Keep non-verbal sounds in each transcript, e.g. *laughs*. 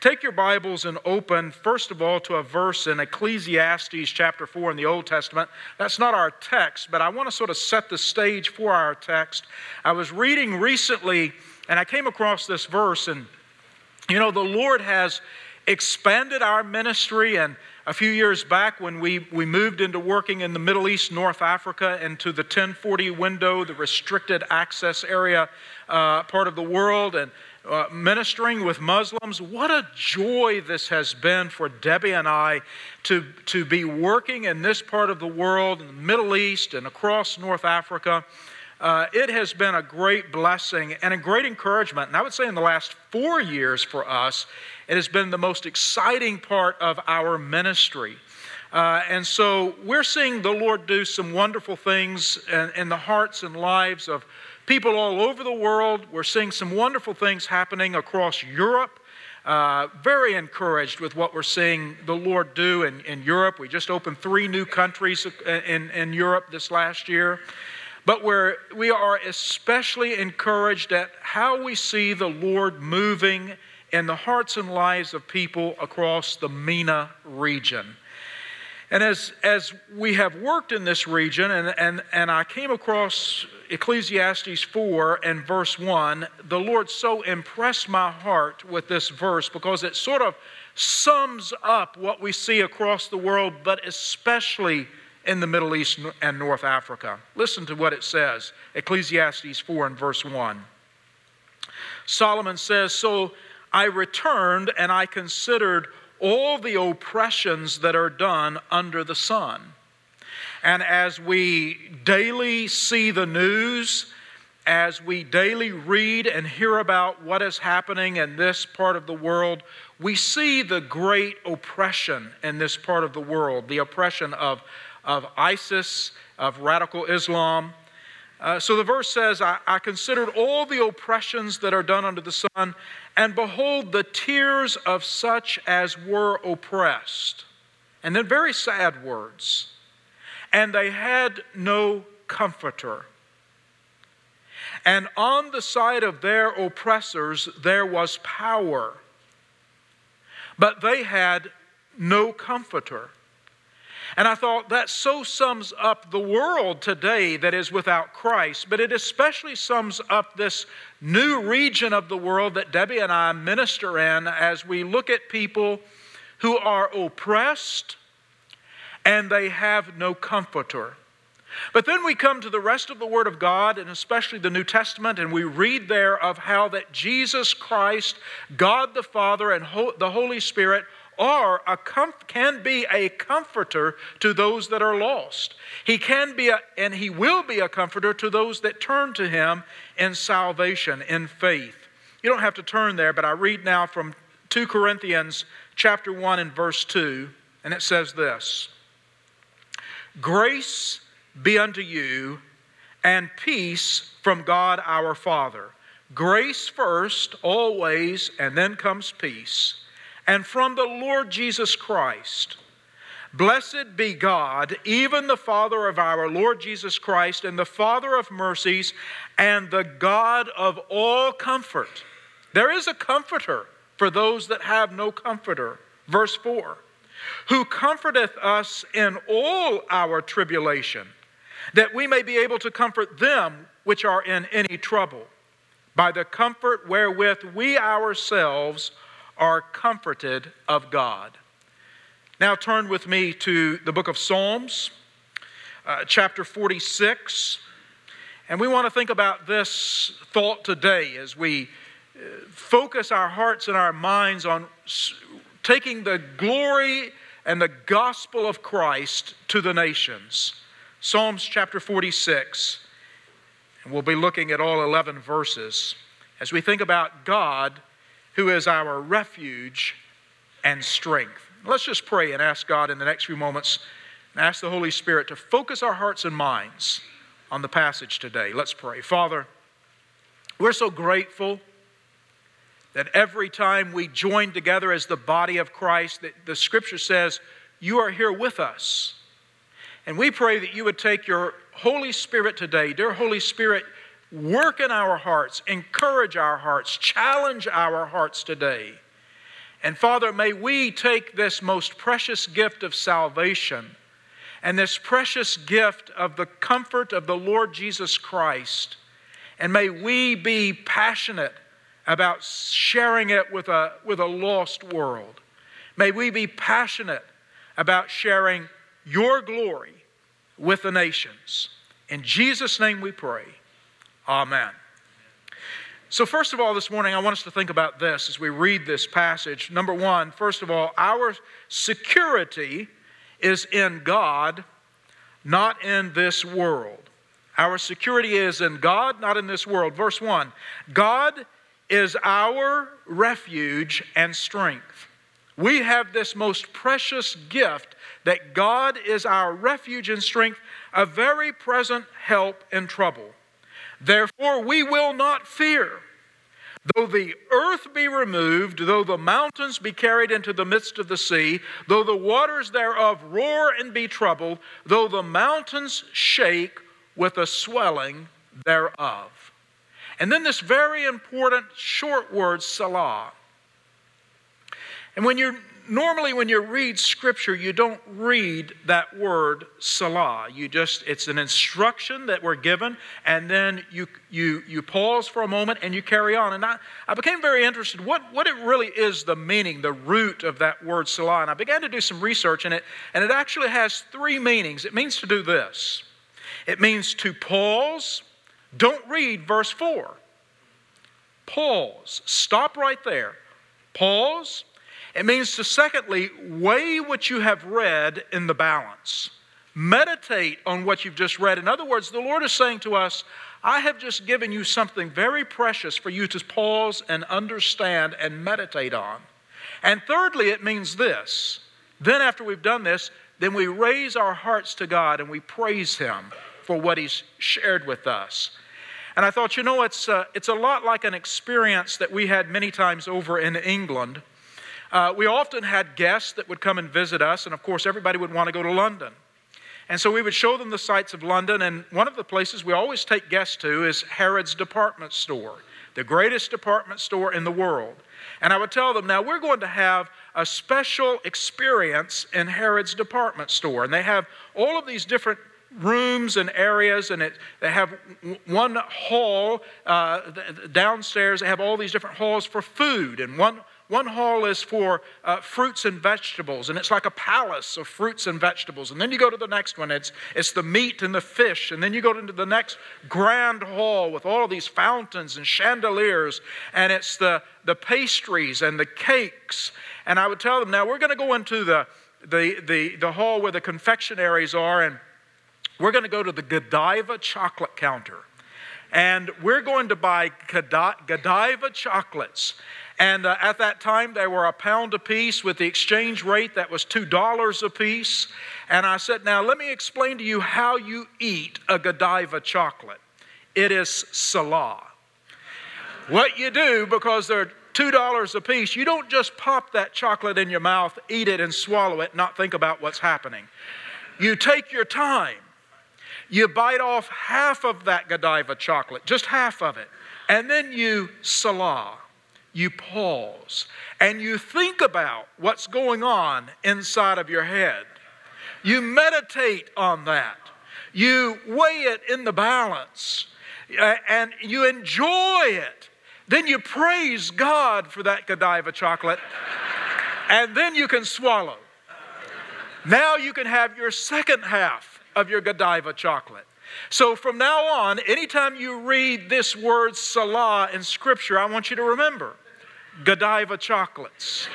Take your Bibles and open, first of all, to a verse in Ecclesiastes chapter 4 in the Old Testament. That's not our text, but I want to sort of set the stage for our text. I was reading recently and I came across this verse, and you know, the Lord has expanded our ministry and a few years back when we, we moved into working in the Middle East, North Africa, into the 1040 window, the restricted access area uh, part of the world, and uh, ministering with Muslims. What a joy this has been for Debbie and I to, to be working in this part of the world, in the Middle East and across North Africa. Uh, it has been a great blessing and a great encouragement. And I would say in the last four years for us, it has been the most exciting part of our ministry. Uh, and so we're seeing the Lord do some wonderful things in, in the hearts and lives of people all over the world. We're seeing some wonderful things happening across Europe. Uh, very encouraged with what we're seeing the Lord do in, in Europe. We just opened three new countries in, in Europe this last year. But we're, we are especially encouraged at how we see the Lord moving in the hearts and lives of people across the MENA region. And as, as we have worked in this region, and, and, and I came across Ecclesiastes 4 and verse 1, the Lord so impressed my heart with this verse because it sort of sums up what we see across the world, but especially in the Middle East and North Africa. Listen to what it says Ecclesiastes 4 and verse 1. Solomon says, So I returned and I considered all the oppressions that are done under the sun. And as we daily see the news, as we daily read and hear about what is happening in this part of the world, we see the great oppression in this part of the world the oppression of, of ISIS, of radical Islam. Uh, so the verse says, I, I considered all the oppressions that are done under the sun, and behold, the tears of such as were oppressed. And then very sad words. And they had no comforter. And on the side of their oppressors there was power, but they had no comforter. And I thought that so sums up the world today that is without Christ, but it especially sums up this new region of the world that Debbie and I minister in as we look at people who are oppressed and they have no comforter. But then we come to the rest of the Word of God, and especially the New Testament, and we read there of how that Jesus Christ, God the Father, and the Holy Spirit are a comf- can be a comforter to those that are lost. He can be, a, and he will be a comforter to those that turn to him in salvation, in faith. You don't have to turn there, but I read now from 2 Corinthians chapter 1 and verse 2, and it says this Grace be unto you and peace from God our Father. Grace first, always, and then comes peace and from the Lord Jesus Christ. Blessed be God, even the Father of our Lord Jesus Christ, and the Father of mercies, and the God of all comfort. There is a comforter for those that have no comforter. Verse 4 Who comforteth us in all our tribulation, that we may be able to comfort them which are in any trouble, by the comfort wherewith we ourselves are comforted of God. Now turn with me to the book of Psalms, uh, chapter 46. And we want to think about this thought today as we uh, focus our hearts and our minds on taking the glory and the gospel of Christ to the nations. Psalms chapter 46. And we'll be looking at all 11 verses as we think about God who is our refuge and strength. Let's just pray and ask God in the next few moments and ask the Holy Spirit to focus our hearts and minds on the passage today. Let's pray. Father, we're so grateful that every time we join together as the body of Christ, that the scripture says, You are here with us. And we pray that you would take your Holy Spirit today, dear Holy Spirit, work in our hearts, encourage our hearts, challenge our hearts today. And Father, may we take this most precious gift of salvation and this precious gift of the comfort of the Lord Jesus Christ, and may we be passionate about sharing it with a, with a lost world. May we be passionate about sharing your glory with the nations. In Jesus' name we pray. Amen. So, first of all, this morning, I want us to think about this as we read this passage. Number one, first of all, our security is in God, not in this world. Our security is in God, not in this world. Verse 1 God is our refuge and strength. We have this most precious gift that God is our refuge and strength, a very present help in trouble. Therefore, we will not fear. Though the earth be removed, though the mountains be carried into the midst of the sea, though the waters thereof roar and be troubled, though the mountains shake with the swelling thereof. And then this very important short word, Selah. And when you're normally when you read scripture, you don't read that word Selah. You just, it's an instruction that we're given, and then you, you, you pause for a moment and you carry on. And I, I became very interested what, what it really is the meaning, the root of that word Selah. And I began to do some research in it, and it actually has three meanings. It means to do this it means to pause. Don't read verse 4. Pause. Stop right there. Pause it means to, secondly, weigh what you have read in the balance. Meditate on what you've just read. In other words, the Lord is saying to us, I have just given you something very precious for you to pause and understand and meditate on. And thirdly, it means this. Then, after we've done this, then we raise our hearts to God and we praise Him for what He's shared with us. And I thought, you know, it's a, uh, it's a lot like an experience that we had many times over in England uh, we often had guests that would come and visit us, and of course, everybody would want to go to London. And so we would show them the sights of London, and one of the places we always take guests to is Harrods Department Store, the greatest department store in the world. And I would tell them, now we're going to have a special experience in Harrods Department Store. And they have all of these different rooms and areas, and it, they have one hall uh, downstairs. They have all these different halls for food, and one one hall is for uh, fruits and vegetables, and it's like a palace of fruits and vegetables. And then you go to the next one, it's, it's the meat and the fish. And then you go into the next grand hall with all these fountains and chandeliers, and it's the, the pastries and the cakes. And I would tell them, now we're going to go into the, the, the, the hall where the confectionaries are, and we're going to go to the Godiva chocolate counter. And we're going to buy Godiva chocolates. And uh, at that time, they were a pound a piece with the exchange rate that was $2 a piece. And I said, Now, let me explain to you how you eat a Godiva chocolate. It is Selah. what you do, because they're $2 a piece, you don't just pop that chocolate in your mouth, eat it, and swallow it, not think about what's happening. You take your time. You bite off half of that Godiva chocolate, just half of it, and then you Selah you pause and you think about what's going on inside of your head. You meditate on that. You weigh it in the balance uh, and you enjoy it. Then you praise God for that Godiva chocolate *laughs* and then you can swallow. Now you can have your second half of your Godiva chocolate. So from now on, anytime you read this word Selah in Scripture, I want you to remember Godiva chocolates.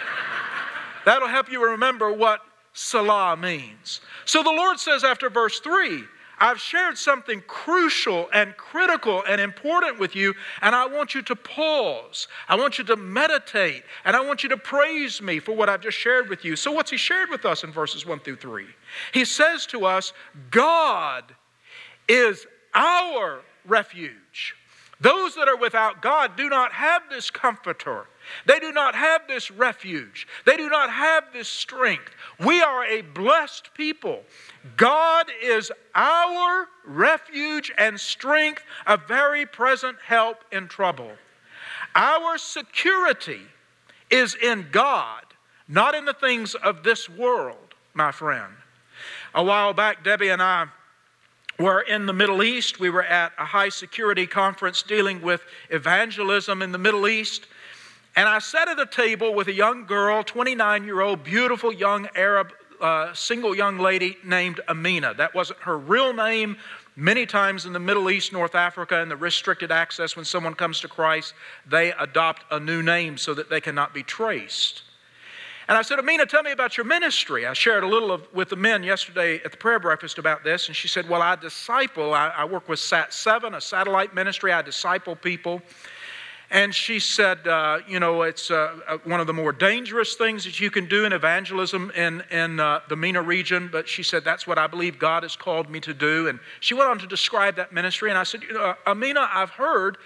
That'll help you remember what Selah means. So the Lord says after verse 3, I've shared something crucial and critical and important with you, and I want you to pause. I want you to meditate, and I want you to praise me for what I've just shared with you. So, what's He shared with us in verses 1 through 3? He says to us, God is our refuge. Those that are without God do not have this comforter. They do not have this refuge. They do not have this strength. We are a blessed people. God is our refuge and strength, a very present help in trouble. Our security is in God, not in the things of this world, my friend. A while back, Debbie and I were in the Middle East. We were at a high security conference dealing with evangelism in the Middle East. And I sat at a table with a young girl, 29 year old, beautiful young Arab, uh, single young lady named Amina. That wasn't her real name. Many times in the Middle East, North Africa, and the restricted access, when someone comes to Christ, they adopt a new name so that they cannot be traced. And I said, Amina, tell me about your ministry. I shared a little of, with the men yesterday at the prayer breakfast about this, and she said, Well, I disciple, I, I work with Sat 7, a satellite ministry. I disciple people. And she said, uh, You know, it's uh, uh, one of the more dangerous things that you can do in evangelism in, in uh, the MENA region, but she said, That's what I believe God has called me to do. And she went on to describe that ministry, and I said, You know, Amina, I've heard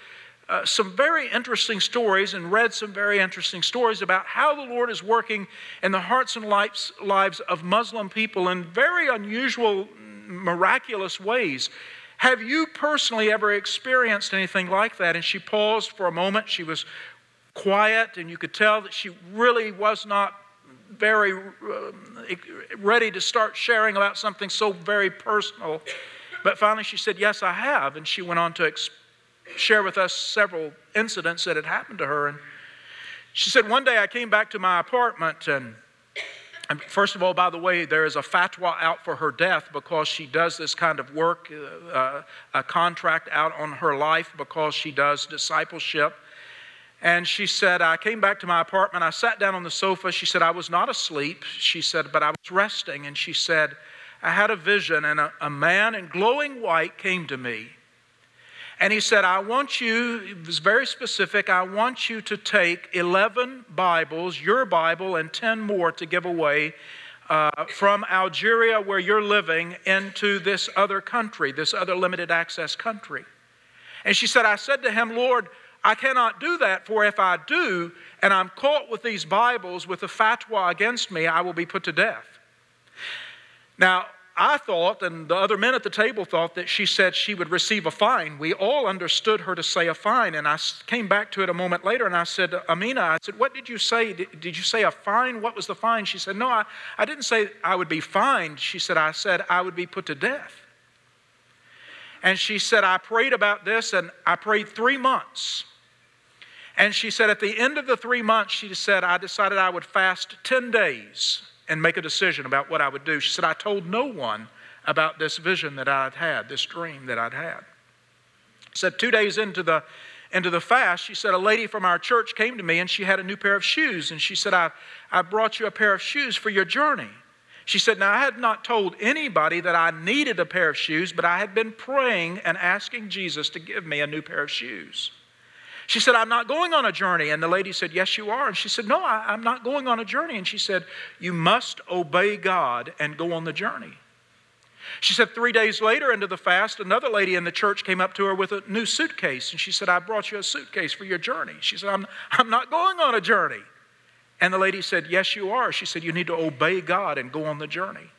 uh, some very interesting stories and read some very interesting stories about how the Lord is working in the hearts and lives, lives of Muslim people in very unusual, miraculous ways. Have you personally ever experienced anything like that? And she paused for a moment. She was quiet, and you could tell that she really was not very uh, ready to start sharing about something so very personal. But finally, she said, Yes, I have. And she went on to explain share with us several incidents that had happened to her. And she said, One day I came back to my apartment, and, and first of all, by the way, there is a fatwa out for her death because she does this kind of work, uh, uh, a contract out on her life because she does discipleship. And she said, I came back to my apartment. I sat down on the sofa. She said, I was not asleep. She said, but I was resting. And she said, I had a vision, and a, a man in glowing white came to me. And he said, I want you, it was very specific, I want you to take 11 Bibles, your Bible, and 10 more to give away uh, from Algeria, where you're living, into this other country, this other limited access country. And she said, I said to him, Lord, I cannot do that, for if I do, and I'm caught with these Bibles with a fatwa against me, I will be put to death. Now, I thought, and the other men at the table thought, that she said she would receive a fine. We all understood her to say a fine. And I came back to it a moment later and I said, Amina, I said, What did you say? Did, you say a fine? What was the fine? She said, No, I, I didn't say I would be fined. She said, I said I would be put to death. And she said, I prayed about this and I prayed three months. And she said, at the end of the three months, she said, I decided I would fast 10 days and make a decision about what I would do. She said, I told no one about this vision that I'd had, this dream that I'd had. Said two days into the into the fast, she said, a lady from our church came to me and she had a new pair of shoes. And she said, I, I brought you a pair of shoes for your journey. She said, Now I had not told anybody that I needed a pair of shoes, but I had been praying and asking Jesus to give me a new pair of shoes. She said, I'm not going on a journey. And the lady said, Yes, you are. And she said, No, I, am not going on a journey. And she said, You must obey God and go on the journey. She said, Three days later into the fast, another lady in the church came up to her with a new suitcase. And she said, I brought you a suitcase for your journey. She said, I'm, I'm not going on a journey. And the lady said, Yes, you are. She said, You need to obey God and go on the journey.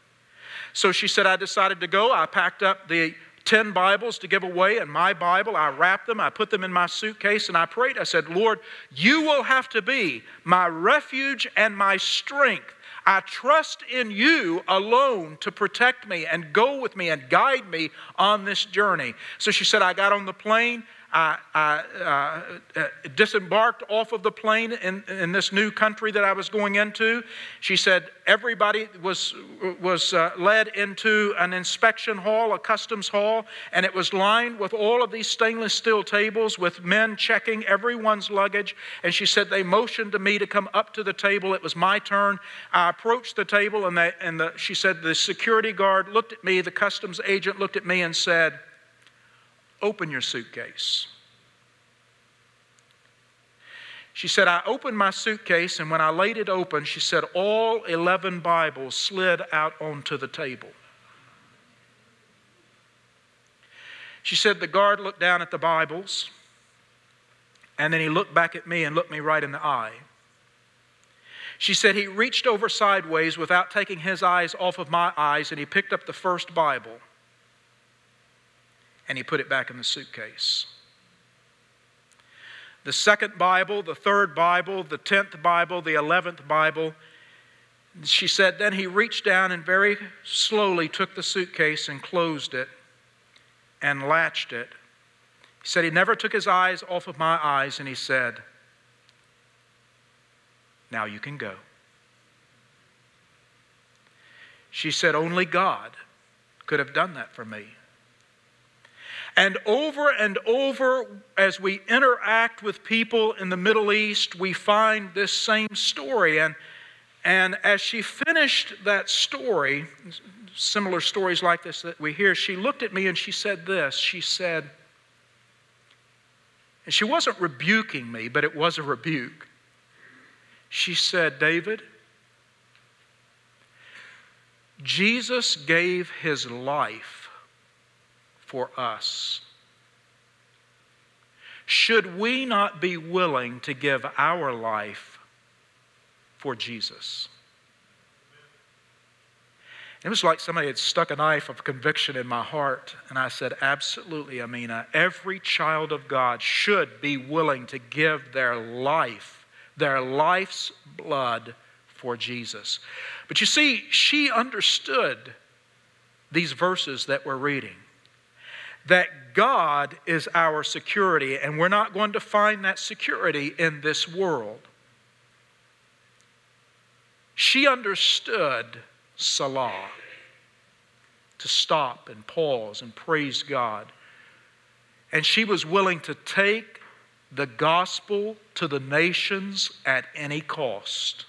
So she said, I decided to go. I packed up the 10 Bibles to give away, and my Bible, I wrapped them, I put them in my suitcase, and I prayed. I said, Lord, you will have to be my refuge and my strength. I trust in you alone to protect me and go with me and guide me on this journey. So she said, I got on the plane. I, I uh, uh, disembarked off of the plane in, in this new country that I was going into. She said everybody was, was uh, led into an inspection hall, a customs hall, and it was lined with all of these stainless steel tables with men checking everyone's luggage. And she said they motioned to me to come up to the table. It was my turn. I approached the table, and, they, and the, she said the security guard looked at me, the customs agent looked at me and said, Open your suitcase. She said, I opened my suitcase, and when I laid it open, she said, all 11 Bibles slid out onto the table. She said, the guard looked down at the Bibles, and then he looked back at me and looked me right in the eye. She said, he reached over sideways without taking his eyes off of my eyes, and he picked up the first Bible and he put it back in the suitcase. The second Bible, the third Bible, the tenth Bible, the eleventh Bible, She said, Then he reached down and very slowly took the suitcase and closed it and latched it. He said, He never took his eyes off of my eyes, and he said, Now you can go. She said, Only God could have done that for me. And over and over, as we interact with people in the Middle East, we find this same story. And, and as she finished that story, similar stories like this that we hear, she looked at me and she said this. She said, and she wasn't rebuking me, but it was a rebuke. She said, David, Jesus gave his life for us. Should we not be willing to give our life for Jesus? It was like somebody had stuck a knife of conviction in my heart. And I said, Absolutely, Amina. Every child of God should be willing to give their life, their life's blood for Jesus. But you see, she understood these verses that we're reading that God is our security, and we're not going to find that security in this world. She understood Selah, to stop and pause and praise God. And she was willing to take the gospel to the nations at any cost.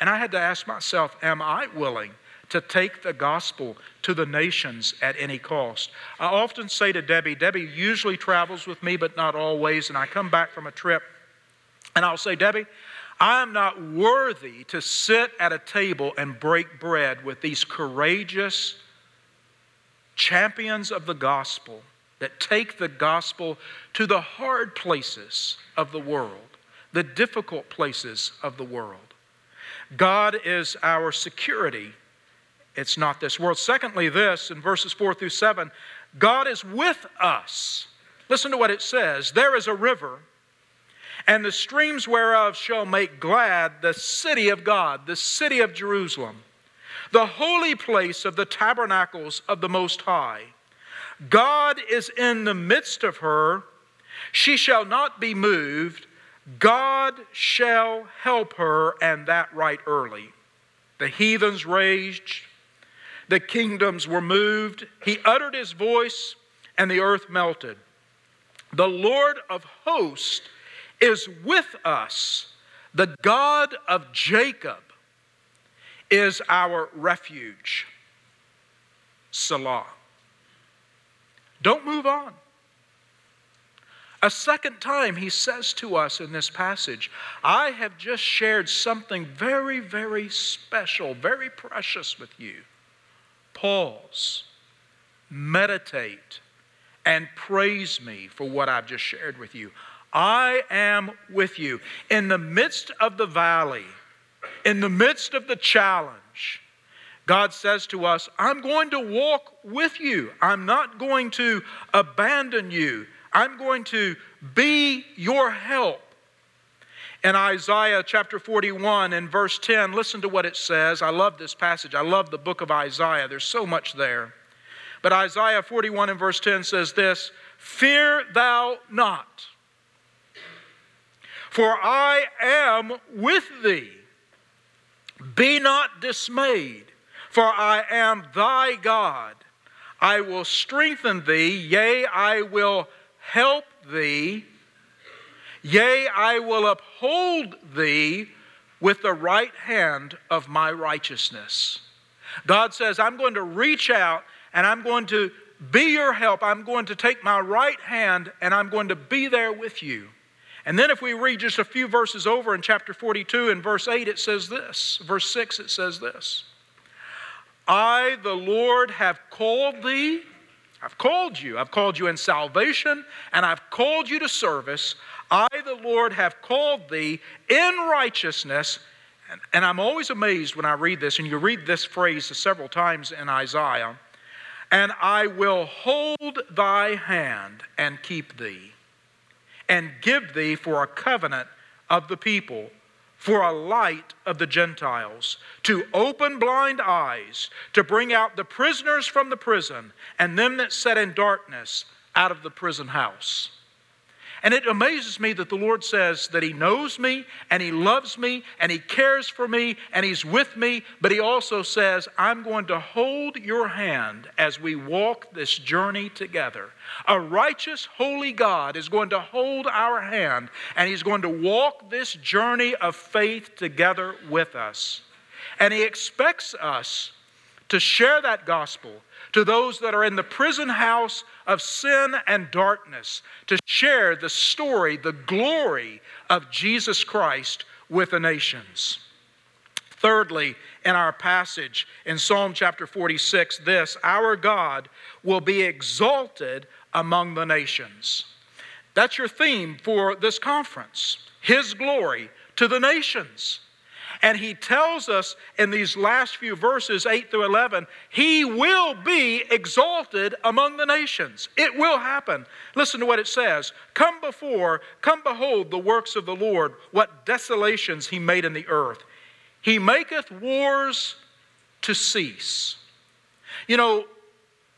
And I had to ask myself, am I willing to take the gospel to the nations at any cost. I often say to Debbie, Debbie usually travels with me, but not always, and I come back from a trip and I'll say, Debbie, I'm not worthy to sit at a table and break bread with these courageous champions of the gospel that take the gospel to the hard places of the world, the difficult places of the world. God is our security it's not this world. Secondly, this in verses 4 through 7 God is with us. Listen to what it says There is a river, and the streams whereof shall make glad the city of God, the city of Jerusalem, the holy place of the tabernacles of the Most High. God is in the midst of her. She shall not be moved. God shall help her, and that right early. The heathens raged, the kingdoms were moved. He uttered his voice, and the earth melted. The Lord of hosts is with us. The God of Jacob is our refuge. Selah. Don't move on. A second time, he says to us in this passage, I have just shared something very, very special, very precious with you pause, meditate, and praise me for what I've just shared with you. I am with you. In the midst of the valley, in the midst of the challenge, God says to us, I'm going to walk with you. I'm not going to abandon you. I'm going to be your help in Isaiah chapter 41 and verse 10, listen to what it says. I love this passage. I love the book of Isaiah. There's so much there. But Isaiah 41 and verse 10 says this Fear thou not, for I am with thee. Be not dismayed, for I am thy God. I will strengthen thee, yea, I will help thee. Yea, I will uphold thee with the right hand of my righteousness. God says, I'm going to reach out and I'm going to be your help. I'm going to take my right hand and I'm going to be there with you. And then, if we read just a few verses over in chapter 42, in verse 8, it says this. Verse 6, it says this I, the Lord, have called thee. I've called you. I've called you in salvation, and I've called you to service. I, the Lord, have called thee in righteousness. And, and I'm always amazed when I read this, and you read this phrase several times in Isaiah. And I will hold thy hand and keep thee, and give thee for a covenant of the people, for a light of the Gentiles, to open blind eyes, to bring out the prisoners from the prison, and them that sat in darkness out of the prison house. And it amazes me that the Lord says that He knows me and He loves me and He cares for me and He's with me, but He also says, I'm going to hold your hand as we walk this journey together. A righteous, holy God is going to hold our hand and He's going to walk this journey of faith together with us. And He expects us to share that gospel to those that are in the prison house of sin and darkness, to share the story, the glory of Jesus Christ with the nations. Thirdly, in our passage in Psalm chapter 46, this our God will be exalted among the nations. That's your theme for this conference His glory to the nations. And he tells us in these last few verses, 8 through 11, he will be exalted among the nations. It will happen. Listen to what it says Come before, come behold the works of the Lord, what desolations he made in the earth. He maketh wars to cease. You know,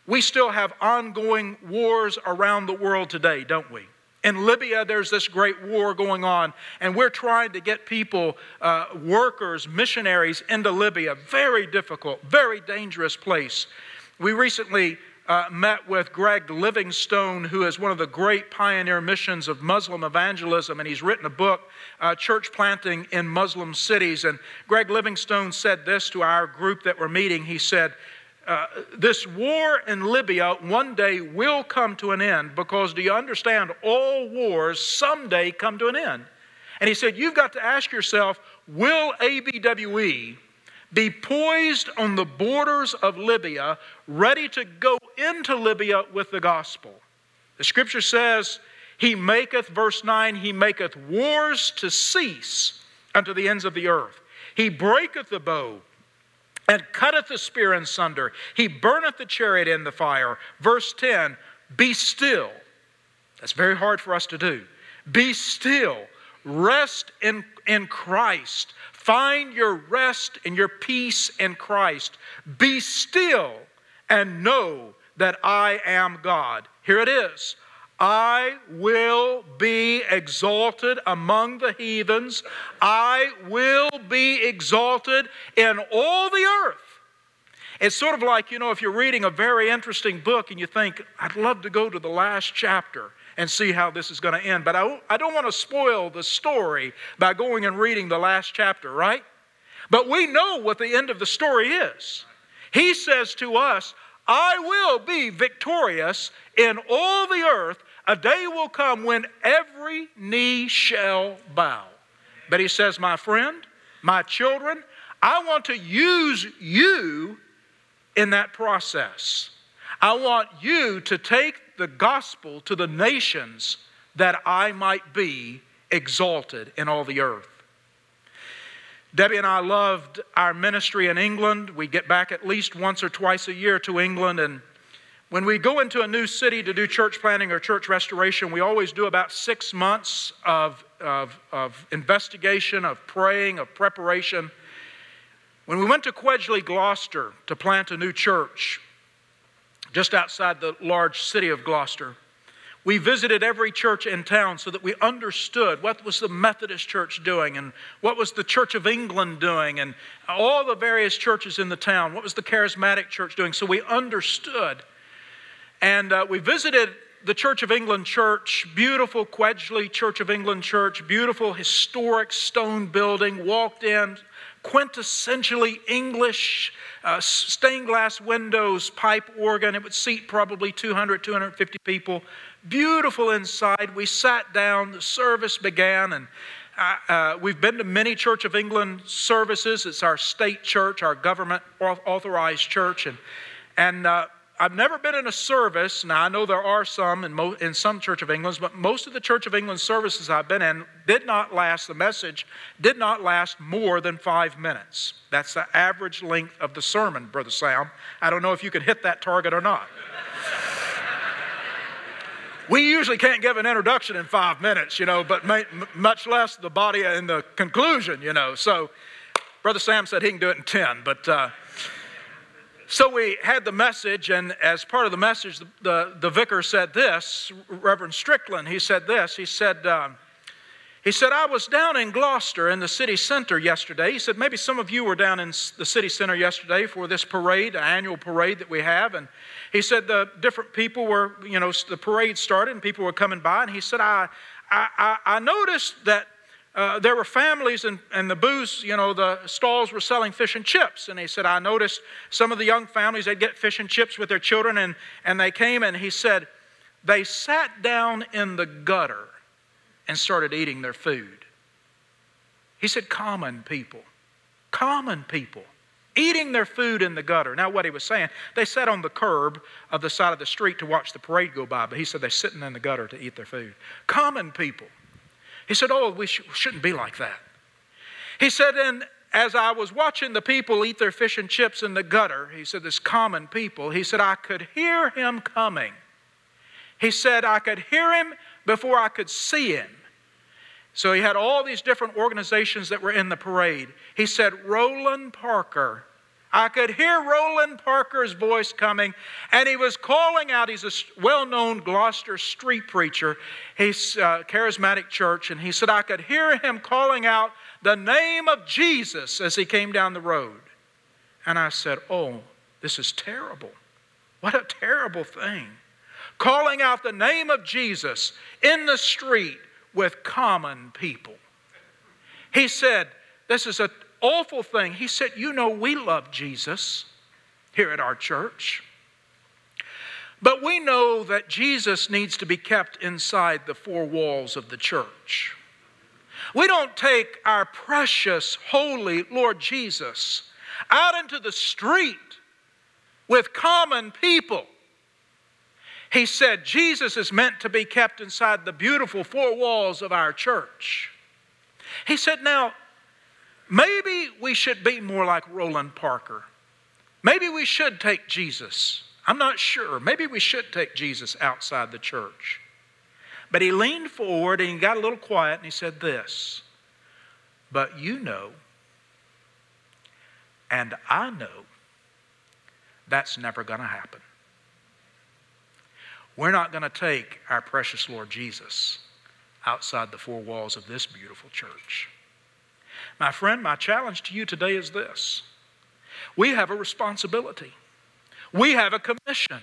we still have ongoing wars around the world today, don't we? In Libya, there's this great war going on, and we're trying to get people, uh, workers, missionaries into Libya. Very difficult, very dangerous place. We recently uh, met with Greg Livingstone, who is one of the great pioneer missions of Muslim evangelism, and he's written a book, uh, Church Planting in Muslim Cities. And Greg Livingstone said this to our group that we're meeting. He said, uh, this war in Libya one day will come to an end because do you understand? All wars someday come to an end. And he said, You've got to ask yourself, will ABWE be poised on the borders of Libya, ready to go into Libya with the gospel? The scripture says, He maketh, verse 9, He maketh wars to cease unto the ends of the earth. He breaketh the bow and cutteth the spear in sunder. He burneth the chariot in the fire. Verse 10 Be still. That's very hard for us to do. Be still. Rest in, in Christ. Find your rest and your peace in Christ. Be still and know that I am God. Here it is. I will be exalted among the heathens. I will be exalted in all the earth. It's sort of like, you know, if you're reading a very interesting book and you think, I'd love to go to the last chapter and see how this is going to end. But I, I don't want to spoil the story by going and reading the last chapter, right? But we know what the end of the story is. He says to us, I will be victorious in all the earth a day will come when every knee shall bow. But he says, My friend, my children, I want to use you in that process. I want you to take the gospel to the nations that I might be exalted in all the earth. Debbie and I loved our ministry in England. We get back at least once or twice a year to England, and when we go into a new city to do church planting or church restoration, we always do about six months of, of, of investigation, of praying, of preparation. When we went to Quedgeley, Gloucester to plant a new church just outside the large city of Gloucester, we visited every church in town so that we understood what was the Methodist church doing and what was the Church of England doing and all the various churches in the town, what was the charismatic church doing, so we understood and uh, we visited the Church of England church, beautiful Quedgeley Church of England church, beautiful historic stone building, walked in, quintessentially English, uh, stained glass windows, pipe organ. It would seat probably 200, 250 people. Beautiful inside. We sat down, the service began, and uh, uh, we've been to many Church of England services. It's our state church, our government authorized church. And, and uh, I've never been in a service. Now, I know there are some in, mo- in some Church of England, but most of the Church of England services I've been in did not last, the message did not last more than five minutes. That's the average length of the sermon, Brother Sam. I don't know if you can hit that target or not. we usually can't give an introduction in five minutes, you know, but may, much less the body and the conclusion, you know. So, Brother Sam said he can do it in 10, but. Uh, so we had the message, and as part of the message, the, the, the vicar said this, Reverend Strickland, he said this. He said, uh, he said, I was down in Gloucester in the city center yesterday. He said, maybe some of you were down in the city center yesterday for this parade, an annual parade that we have. And he said, the different people were, you know, the parade started and people were coming by. And he said, I, I, I noticed that uh, there were families and, and the booths, you know, the stalls were selling fish and chips. And he said, I noticed some of the young families, they'd get fish and chips with their children. And, and they came and he said, they sat down in the gutter and started eating their food. He said, common people, common people, eating their food in the gutter. Now, what he was saying, they sat on the curb of the side of the street to watch the parade go by, but he said they're sitting in the gutter to eat their food. Common people. He said, Oh, we sh- shouldn't be like that. He said, and as I was watching the people eat their fish and chips in the gutter, he said, this common people, he said, I could hear him coming. He said, I could hear him before I could see him. So he had all these different organizations that were in the parade. He said, Roland Parker. I could hear Roland Parker's voice coming, and he was calling out. He's a well known Gloucester street preacher, he's a uh, charismatic church, and he said, I could hear him calling out the name of Jesus as he came down the road. And I said, Oh, this is terrible. What a terrible thing. Calling out the name of Jesus in the street with common people. He said, This is an awful thing. He said, You know, we love Jesus here at our church. But we know that Jesus needs to be kept inside the four walls of the church. We don't take our precious, holy Lord Jesus out into the street with common people he said Jesus is meant to be kept inside the beautiful four walls of our church. He said, now, maybe we should be more like Roland Parker. Maybe we should take Jesus. I'm not sure. Maybe we should take Jesus outside the church. But he leaned forward and he got a little quiet and he said this But you know, and I know, that's never going to happen. We're not going to take our precious Lord Jesus outside the four walls of this beautiful church. My friend, my challenge to you today is this we have a responsibility, we have a commission,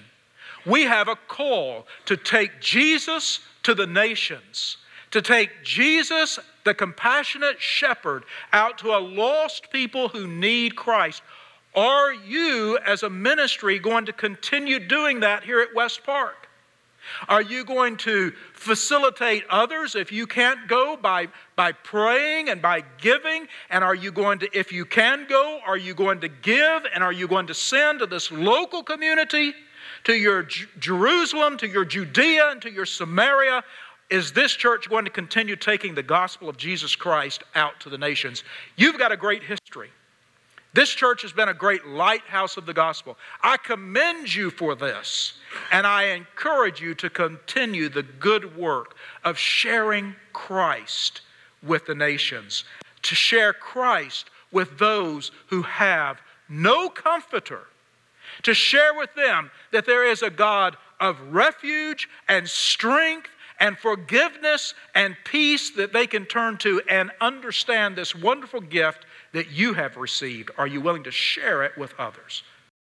we have a call to take Jesus to the nations. To take Jesus, the compassionate shepherd, out to a lost people who need Christ. Are you, as a ministry, going to continue doing that here at West Park? Are you going to facilitate others if you can't go by, by praying and by giving? And are you going to, if you can go, are you going to give and are you going to send to this local community, to your J- Jerusalem, to your Judea, and to your Samaria? Is this church going to continue taking the gospel of Jesus Christ out to the nations? You've got a great history. This church has been a great lighthouse of the gospel. I commend you for this, and I encourage you to continue the good work of sharing Christ with the nations, to share Christ with those who have no comforter, to share with them that there is a God of refuge and strength and forgiveness and peace that they can turn to and understand this wonderful gift that you have received? Are you willing to share it with others?